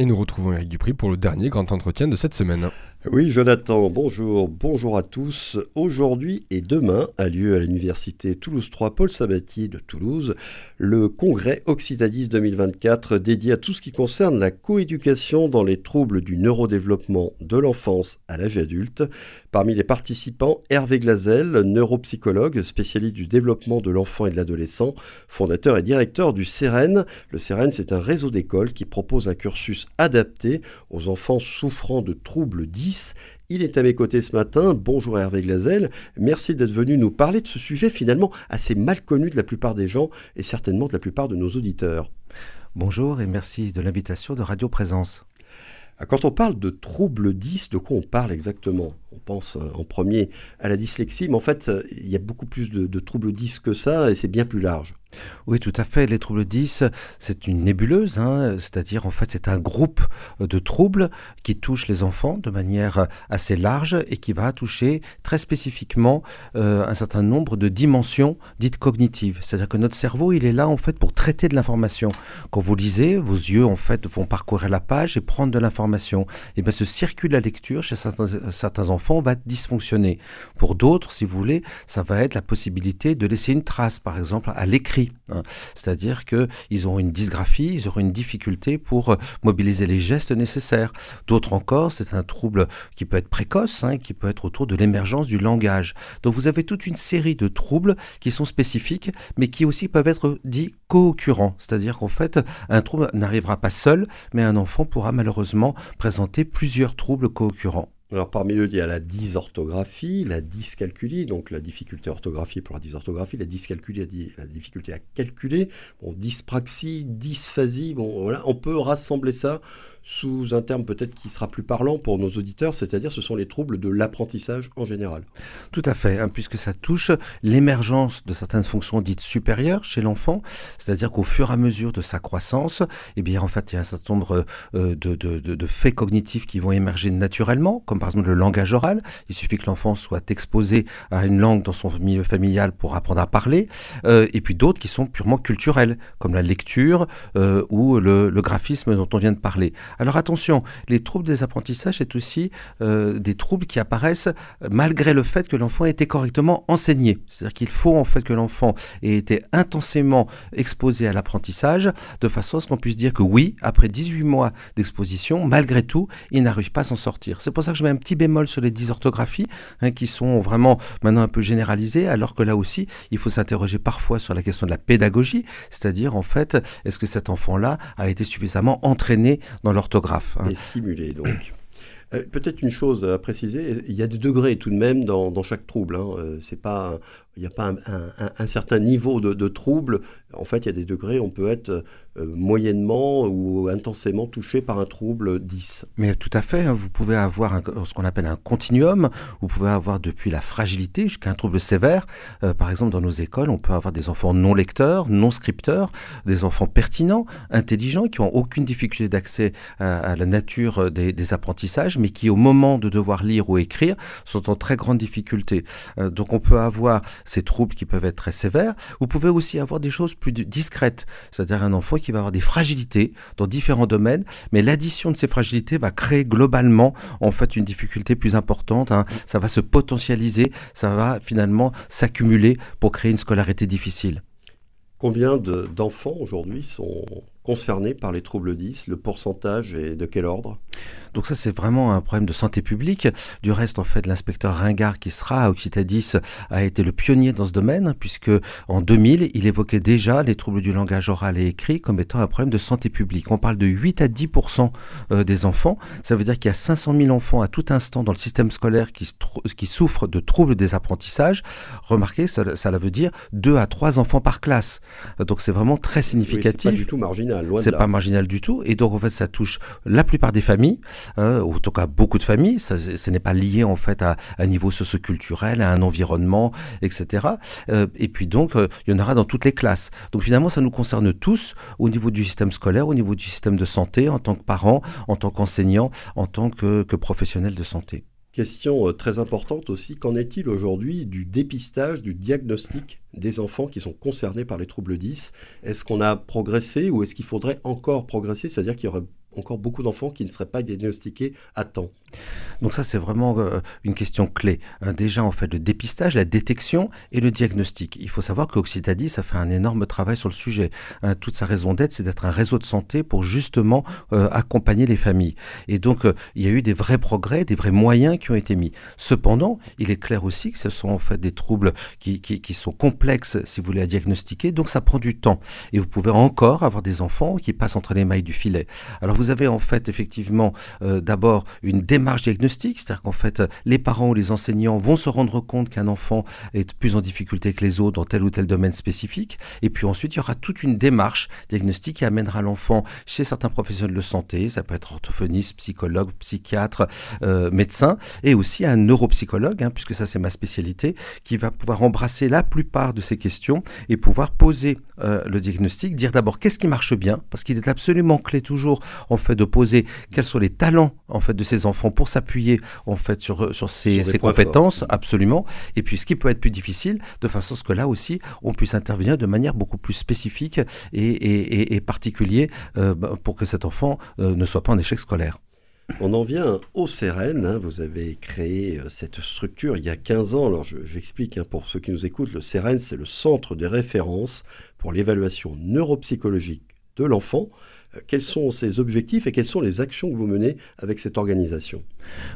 Et nous retrouvons Eric Dupri pour le dernier grand entretien de cette semaine. Oui, Jonathan, bonjour, bonjour à tous. Aujourd'hui et demain a lieu à l'université Toulouse 3 Paul Sabatier de Toulouse le congrès Occitadis 2024 dédié à tout ce qui concerne la coéducation dans les troubles du neurodéveloppement de l'enfance à l'âge adulte. Parmi les participants, Hervé Glazel, neuropsychologue, spécialiste du développement de l'enfant et de l'adolescent, fondateur et directeur du CEREN. Le CEREN, c'est un réseau d'écoles qui propose un cursus adapté aux enfants souffrant de troubles il est à mes côtés ce matin. Bonjour Hervé Glazel. Merci d'être venu nous parler de ce sujet finalement assez mal connu de la plupart des gens et certainement de la plupart de nos auditeurs. Bonjour et merci de l'invitation de Radio Présence. Quand on parle de troubles 10, de quoi on parle exactement? On pense euh, en premier à la dyslexie, mais en fait, euh, il y a beaucoup plus de, troubles 10 que ça et c'est bien plus large. Oui, tout à fait. Les troubles 10, c'est une nébuleuse, hein, c'est-à-dire en fait c'est un groupe de troubles qui touche les enfants de manière assez large et qui va toucher très spécifiquement euh, un certain nombre de dimensions dites cognitives. C'est-à-dire que notre cerveau, il est là en fait pour traiter de l'information. Quand vous lisez, vos yeux en fait vont parcourir la page et prendre de l'information. Et bien ce circuit la lecture chez certains enfants va dysfonctionner. Pour d'autres, si vous voulez, ça va être la possibilité de laisser une trace, par exemple à l'écrit Hein. C'est-à-dire qu'ils auront une dysgraphie, ils auront une difficulté pour euh, mobiliser les gestes nécessaires. D'autres encore, c'est un trouble qui peut être précoce, hein, qui peut être autour de l'émergence du langage. Donc vous avez toute une série de troubles qui sont spécifiques, mais qui aussi peuvent être dits co-occurrents. C'est-à-dire qu'en fait, un trouble n'arrivera pas seul, mais un enfant pourra malheureusement présenter plusieurs troubles co-occurrents. Alors parmi eux, il y a la dysorthographie, la dyscalculie, donc la difficulté orthographique pour la dysorthographie, la dyscalculie, la, difficulté à calculer, dyspraxie, dysphasie, bon voilà, on peut rassembler ça sous un terme peut-être qui sera plus parlant pour nos auditeurs, c'est-à-dire ce sont les troubles de l'apprentissage en général. Tout à fait, hein, puisque ça touche l'émergence de certaines fonctions dites supérieures chez l'enfant, c'est-à-dire qu'au fur et à mesure de sa croissance, eh bien en fait il y a un certain nombre euh, de, faits cognitifs qui vont émerger naturellement, comme par exemple le langage oral. Il suffit que l'enfant soit exposé à une langue dans son milieu familial pour apprendre à parler, euh, et puis d'autres qui sont purement culturels, comme la lecture euh, ou le graphisme dont on vient de parler. Alors attention, les troubles des apprentissages, c'est aussi euh, des troubles qui apparaissent malgré le fait que l'enfant ait été correctement enseigné. C'est-à-dire qu'il faut en fait que l'enfant ait été intensément exposé à l'apprentissage de façon à ce qu'on puisse dire que oui, après 18 mois d'exposition, malgré tout, il n'arrive pas à s'en sortir. C'est pour ça que je mets un petit bémol sur les dysorthographies hein, qui sont vraiment maintenant un peu généralisées, alors que là aussi, il faut s'interroger parfois sur la question de la pédagogie, c'est-à-dire en fait, est-ce que cet enfant-là a été suffisamment entraîné dans l'orthographe. Hein. Et stimulé donc. Euh, peut-être une chose à préciser, il y a des degrés tout de même dans, chaque trouble. Hein. Euh, c'est pas il n'y a pas un, certain niveau de, trouble. En fait, il y a des degrés, on peut être euh, moyennement ou intensément touché par un trouble 10. Mais tout à fait, hein. vous pouvez avoir ce qu'on appelle un continuum, vous pouvez avoir depuis la fragilité jusqu'à un trouble sévère. Euh, par exemple, dans nos écoles, on peut avoir des enfants non lecteurs, non scripteurs, des enfants pertinents, intelligents, qui n'ont aucune difficulté d'accès à, la nature des, apprentissages, mais qui, au moment de devoir lire ou écrire, sont en très grande difficulté. Euh, donc on peut avoir ces troubles qui peuvent être très sévères. Vous pouvez aussi avoir des choses plus discrètes, c'est-à-dire un enfant qui va avoir des fragilités dans différents domaines, mais l'addition de ces fragilités va créer globalement en fait une difficulté plus importante. Hein. Ça va se potentialiser, ça va finalement s'accumuler pour créer une scolarité difficile. Combien d'enfants aujourd'hui sont concernés par les troubles 10 Le pourcentage est de quel ordre? Donc ça c'est vraiment un problème de santé publique. Du reste en fait l'inspecteur Ringard qui sera à Occitadis a été le pionnier dans ce domaine puisque en 2000 il évoquait déjà les troubles du langage oral et écrit comme étant un problème de santé publique. On parle de 8 à 10% euh, des enfants. Ça veut dire qu'il y a 500 000 enfants à tout instant dans le système scolaire qui, qui souffrent de troubles des apprentissages. Remarquez, ça, ça veut dire 2 à 3 enfants par classe. Donc c'est vraiment très significatif. c'est pas du tout marginal, C'est pas marginal du tout. Et donc en fait, ça touche la plupart des familles, hein, ou en tout cas beaucoup de familles. Ça, ce n'est pas lié en fait à un niveau socioculturel, à un environnement, etc. Euh, et puis donc, euh, il y en aura dans toutes les classes. Donc finalement, ça nous concerne tous au niveau du système scolaire, au niveau du système de santé, en tant que parents, en tant qu'enseignants, en tant que, que professionnels de santé. Question euh, très importante aussi, qu'en est-il aujourd'hui du dépistage, du diagnostic des enfants qui sont concernés par les troubles 10 Est-ce qu'on a progressé ou est-ce qu'il faudrait encore progresser? C'est-à-dire qu'il y aurait encore beaucoup d'enfants qui ne seraient pas diagnostiqués à temps. Donc ça, c'est vraiment euh, une question clé. Hein, déjà, en fait, le dépistage, la détection et le diagnostic. Il faut savoir qu'Occitadie, ça fait un énorme travail sur le sujet. Hein, toute sa raison d'être, c'est d'être un réseau de santé pour justement euh, accompagner les familles. Et donc, euh, il y a eu des vrais progrès, des vrais moyens qui ont été mis. Cependant, il est clair aussi que ce sont en fait des troubles qui, qui, qui sont complexes, si vous voulez, à diagnostiquer. Donc, ça prend du temps. Et vous pouvez encore avoir des enfants qui passent entre les mailles du filet. Alors, vous avez en fait effectivement d'abord une démarche diagnostique c'est-à-dire qu'en fait, les parents ou les enseignants vont se rendre compte qu'un enfant est plus en difficulté que les autres dans tel ou tel domaine spécifique. Et puis ensuite, il y aura toute une démarche diagnostique qui amènera l'enfant chez certains professionnels de santé, ça peut être orthophoniste, psychologue, psychiatre, euh, médecin, et aussi un neuropsychologue, hein, puisque ça c'est ma spécialité, qui va pouvoir embrasser la plupart de ces questions et pouvoir poser euh, le diagnostic, dire d'abord qu'est-ce qui marche bien, parce qu'il est absolument clé toujours en fait de poser quels sont les talents en fait de ces enfants pour s'appuyer en fait sur, sur ses, compétences, absolument. Et puis ce qui peut être plus difficile, de façon à ce que là aussi, on puisse intervenir de manière beaucoup plus spécifique et, et, particulier euh, bah, pour que cet enfant euh, ne soit pas en échec scolaire. On en vient au CEREN. Hein. Vous avez créé euh, cette structure il y a 15 ans. Alors j'explique hein, pour ceux qui nous écoutent. Le CEREN, c'est le centre de référence pour l'évaluation neuropsychologique de l'enfant. Quels sont ses objectifs et quelles sont les actions que vous menez avec cette organisation?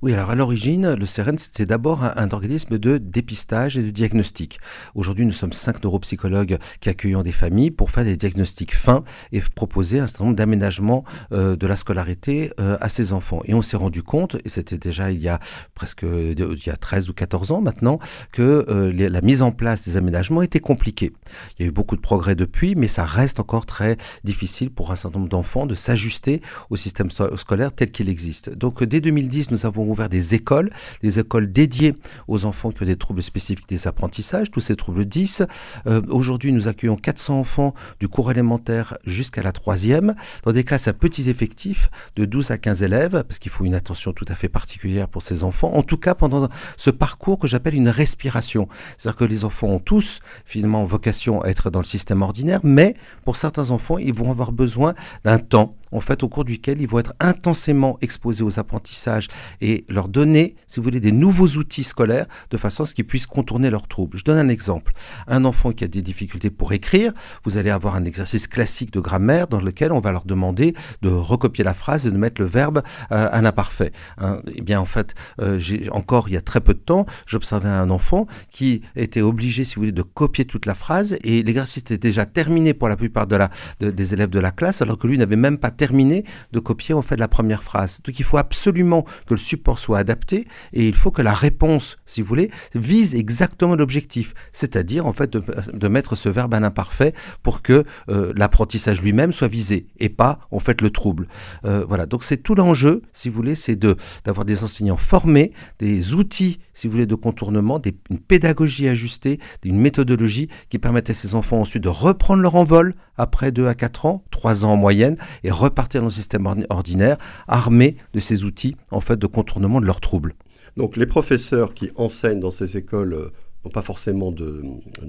Oui, alors à l'origine, le CERN, c'était d'abord un, organisme de dépistage et de diagnostic. Aujourd'hui, nous sommes cinq neuropsychologues qui accueillons des familles pour faire des diagnostics fins et proposer un certain nombre d'aménagements euh, de la scolarité euh, à ces enfants. Et on s'est rendu compte, et c'était déjà il y a presque il y a 13 ou 14 ans maintenant, que euh, la mise en place des aménagements était compliquée. Il y a eu beaucoup de progrès depuis, mais ça reste encore très difficile pour un certain nombre d'enfants de s'ajuster au système scolaire tel qu'il existe. Donc dès 2010, nous avons ouvert des écoles, des écoles dédiées aux enfants qui ont des troubles spécifiques des apprentissages, tous ces troubles 10. Euh, aujourd'hui, nous accueillons 400 enfants du cours élémentaire jusqu'à la troisième, dans des classes à petits effectifs de 12 à 15 élèves, parce qu'il faut une attention tout à fait particulière pour ces enfants. En tout cas, pendant ce parcours que j'appelle une respiration. C'est-à-dire que les enfants ont tous, finalement, vocation à être dans le système ordinaire, mais pour certains enfants, ils vont avoir besoin d'un temps en fait, au cours duquel ils vont être intensément exposés aux apprentissages et leur donner, si vous voulez, des nouveaux outils scolaires de façon à ce qu'ils puissent contourner leurs troubles. Je donne un exemple. Un enfant qui a des difficultés pour écrire, vous allez avoir un exercice classique de grammaire dans lequel on va leur demander de recopier la phrase et de mettre le verbe euh, à l'imparfait. Hein. eh bien, en fait, euh, encore il y a très peu de temps, j'observais un enfant qui était obligé, si vous voulez, de copier toute la phrase et l'exercice était déjà terminé pour la plupart des élèves de la classe, alors que lui n'avait même pas terminé de copier en fait la première phrase. Donc il faut absolument que le support soit adapté et il faut que la réponse, si vous voulez, vise exactement l'objectif, c'est-à-dire en fait de, mettre ce verbe à l'imparfait pour que euh, l'apprentissage lui-même soit visé et pas en fait le trouble. Euh, voilà, donc c'est tout l'enjeu, si vous voulez, c'est de d'avoir des enseignants formés, des outils, si vous voulez, de contournement, des, une pédagogie ajustée, une méthodologie qui permette à ces enfants ensuite de reprendre leur envol après 2 à 4 ans, 3 ans en moyenne, et repartir dans le système ordinaire, armés de ces outils en fait de contournement de leurs troubles. Donc les professeurs qui enseignent dans ces écoles euh, n'ont pas forcément de,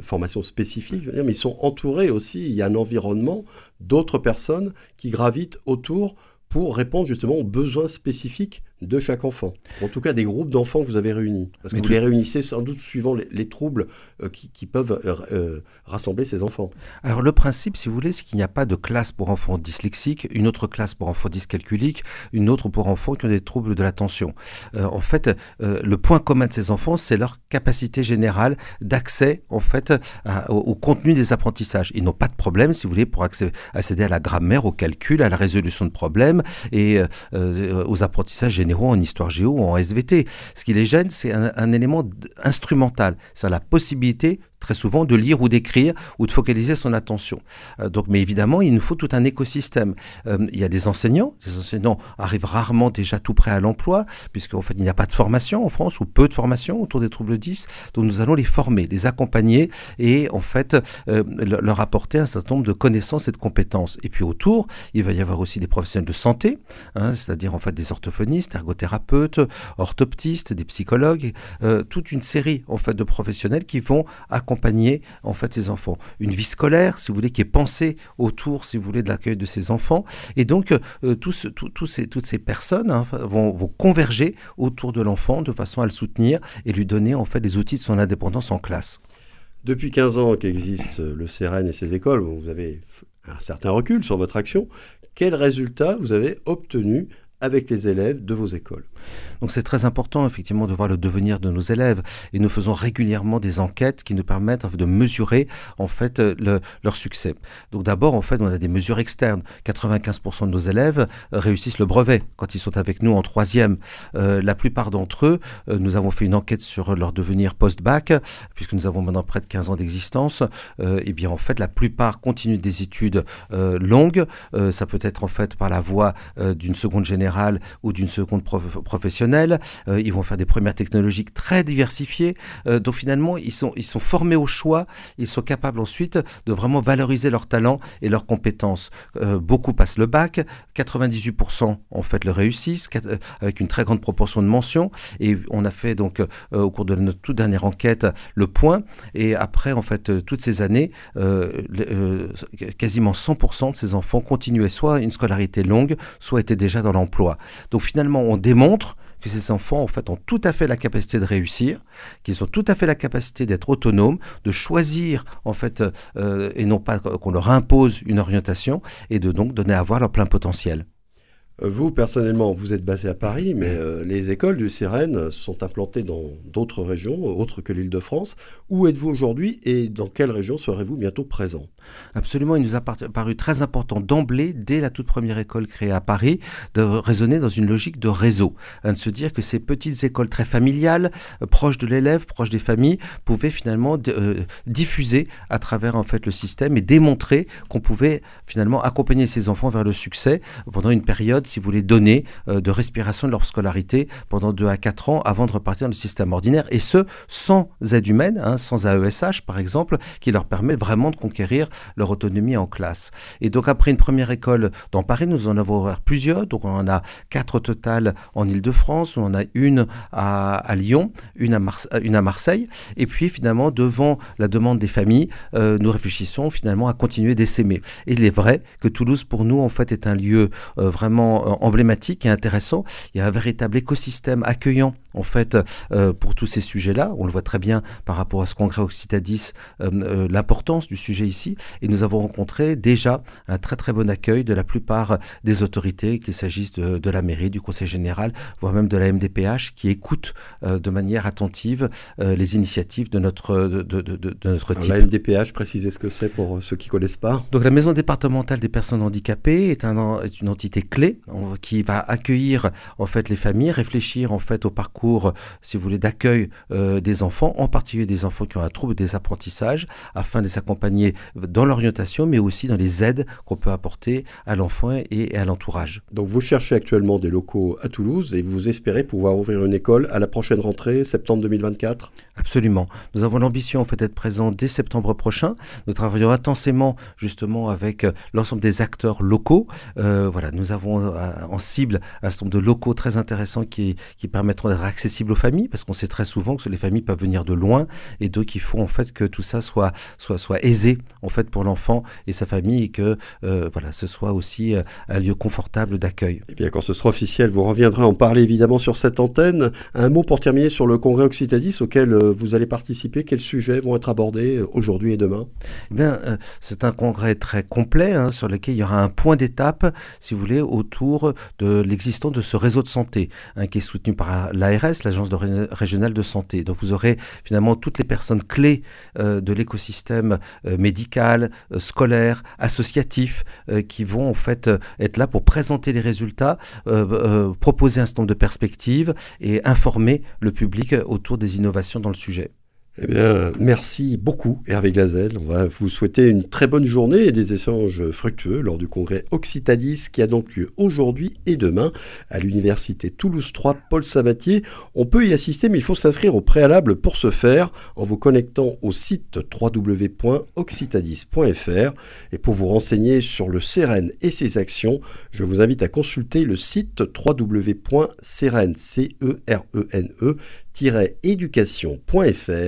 formation spécifique, mais ils sont entourés aussi, il y a un environnement d'autres personnes qui gravitent autour pour répondre justement aux besoins spécifiques de chaque enfant. En tout cas, des groupes d'enfants que vous avez réunis. Parce que vous les réunissez sans doute suivant les, troubles euh, qui, peuvent euh, euh, rassembler ces enfants. Alors, le principe, si vous voulez, c'est qu'il n'y a pas de classe pour enfants dyslexiques, une autre classe pour enfants dyscalculiques, une autre pour enfants qui ont des troubles de l'attention. en fait, le point commun de ces enfants, c'est leur capacité générale d'accès, en fait, au, contenu des apprentissages. Ils n'ont pas de problème, si vous voulez, pour accéder à la grammaire, au calcul, à la résolution de problèmes et aux apprentissages généraux en histoire géo ou en SVT. Ce qui les gêne, c'est un, un élément instrumental, c'est la possibilité très souvent de lire ou d'écrire ou de focaliser son attention. Euh, donc, mais évidemment, il nous faut tout un écosystème. Euh, il y a des enseignants. Ces enseignants arrivent rarement déjà tout prêt à l'emploi, puisqu'en fait, il n'y a pas de formation en France ou peu de formation autour des troubles 10. Donc, nous allons les former, les accompagner et en fait euh, leur apporter un certain nombre de connaissances et de compétences. Et puis autour, il va y avoir aussi des professionnels de santé, hein, c'est-à-dire en fait des orthophonistes, ergothérapeutes, orthoptistes, des psychologues, toute une série en fait de professionnels qui vont accompagner accompagner en fait ces enfants. Une vie scolaire, si vous voulez, qui est pensée autour, si vous voulez, de l'accueil de ces enfants. Et donc, euh, tous, toutes ces personnes hein, vont, vont, converger autour de l'enfant de façon à le soutenir et lui donner en fait des outils de son indépendance en classe. Depuis 15 ans qu'existe le CEREN et ses écoles, vous avez un certain recul sur votre action. Quels résultats vous avez obtenus avec les élèves de vos écoles. Donc c'est très important effectivement de voir le devenir de nos élèves et nous faisons régulièrement des enquêtes qui nous permettent de mesurer en fait le, leur succès. Donc d'abord en fait on a des mesures externes. 95% de nos élèves réussissent le brevet quand ils sont avec nous en troisième. Euh, la plupart d'entre eux, euh, nous avons fait une enquête sur leur devenir post-bac puisque nous avons maintenant près de 15 ans d'existence. Euh, et bien en fait la plupart continuent des études longues. ça peut être en fait par la voie d'une seconde génération ou d'une seconde professionnelle. Euh, ils vont faire des premières technologiques très diversifiées. Euh, donc finalement, ils sont, ils sont formés au choix. Ils sont capables ensuite de vraiment valoriser leurs talents et leurs compétences. Euh, beaucoup passent le bac. 98% en fait le réussissent avec une très grande proportion de mentions. Et on a fait donc au cours de notre toute dernière enquête le point. Et après en fait toutes ces années, quasiment 100% de ces enfants continuaient soit une scolarité longue, soit étaient déjà dans l'emploi. Donc finalement, on démontre que ces enfants ont tout à fait la capacité de réussir, qu'ils ont tout à fait la capacité d'être autonomes, de choisir en fait euh, et non pas qu'on leur impose une orientation et de donc donner à voir leur plein potentiel. Euh, vous, personnellement, vous êtes basé à Paris, mais euh, les écoles du Sirène sont implantées dans d'autres régions, autres que l'île de France. Où êtes-vous aujourd'hui et dans quelle région serez-vous bientôt présent? Absolument, il nous a paru très important d'emblée, dès la toute première école créée à Paris, de raisonner dans une logique de réseau, hein, de se dire que ces petites écoles très familiales, euh, proches de l'élève, proches des familles, pouvaient finalement diffuser à travers en fait le système et démontrer qu'on pouvait finalement accompagner ces enfants vers le succès pendant une période si vous voulez, donner euh, de respiration de leur scolarité pendant 2 à 4 ans avant de repartir dans le système ordinaire, et ce, sans aide humaine, hein, sans AESH par exemple, qui leur permet vraiment de conquérir leur autonomie en classe. Et donc après une première école dans Paris, nous en avons ouvert plusieurs, donc on en a quatre au total en Ile-de-France, on en a une à, Lyon, une à, une à, Marseille, et puis finalement, devant la demande des familles, euh, nous réfléchissons finalement à continuer d'essaimer. Et il est vrai que Toulouse, pour nous, en fait, est un lieu euh, vraiment euh, emblématique et intéressant. Il y a un véritable écosystème accueillant en fait euh, pour tous ces sujets-là. On le voit très bien par rapport à ce congrès Occitadis, euh, l'importance du sujet ici. Et nous avons rencontré déjà un très très bon accueil de la plupart des autorités, qu'il s'agisse de, la mairie, du conseil général, voire même de la MDPH, qui écoute de manière attentive les initiatives de notre, de, de, de notre type. la MDPH, précisez ce que c'est pour ceux qui ne connaissent pas. Donc la maison départementale des personnes handicapées est, un, est une entité clé qui va accueillir en fait les familles, réfléchir en fait au parcours, si vous voulez, d'accueil euh, des enfants, en particulier des enfants qui ont un trouble des apprentissages, afin de les accompagner dans l'orientation, mais aussi dans les aides qu'on peut apporter à l'enfant et à l'entourage. Donc vous cherchez actuellement des locaux à Toulouse et vous espérez pouvoir ouvrir une école à la prochaine rentrée, septembre 2024 Absolument. Nous avons l'ambition en fait d'être présents dès septembre prochain. Nous travaillons intensément justement avec euh, l'ensemble des acteurs locaux. Euh, voilà, nous avons en cible un certain nombre de locaux très intéressants qui, qui permettront d'être accessibles aux familles, parce qu'on sait très souvent que les familles peuvent venir de loin, et donc il faut en fait que tout ça soit, soit, soit aisé en fait pour l'enfant et sa famille, et que euh, voilà, ce soit aussi euh, un lieu confortable d'accueil. Et eh bien quand ce sera officiel, vous reviendrez en parler évidemment sur cette antenne. Un mot pour terminer sur le congrès Occitadis auquel euh, vous allez participer. Quels sujets vont être abordés aujourd'hui et demain eh bien, c'est un congrès très complet hein, sur lequel il y aura un point d'étape, si vous voulez, autour de l'existence de ce réseau de santé hein, qui est soutenu par l'ARS, l'Agence régionale de santé. Donc vous aurez finalement toutes les personnes clés euh, de l'écosystème euh, médical, euh, scolaire, associatif qui vont en fait être là pour présenter les résultats, proposer un certain nombre de perspectives et informer le public autour des innovations dans sujet. Eh bien, merci beaucoup Hervé Glazel. On va vous souhaiter une très bonne journée et des échanges fructueux lors du congrès Occitadis qui a donc lieu aujourd'hui et demain à l'université Toulouse 3 Paul Sabatier. On peut y assister mais il faut s'inscrire au préalable pour ce faire en vous connectant au site www.occitadis.fr et pour vous renseigner sur le CEREN et ses actions, je vous invite à consulter le site www.ceren.éducation.fr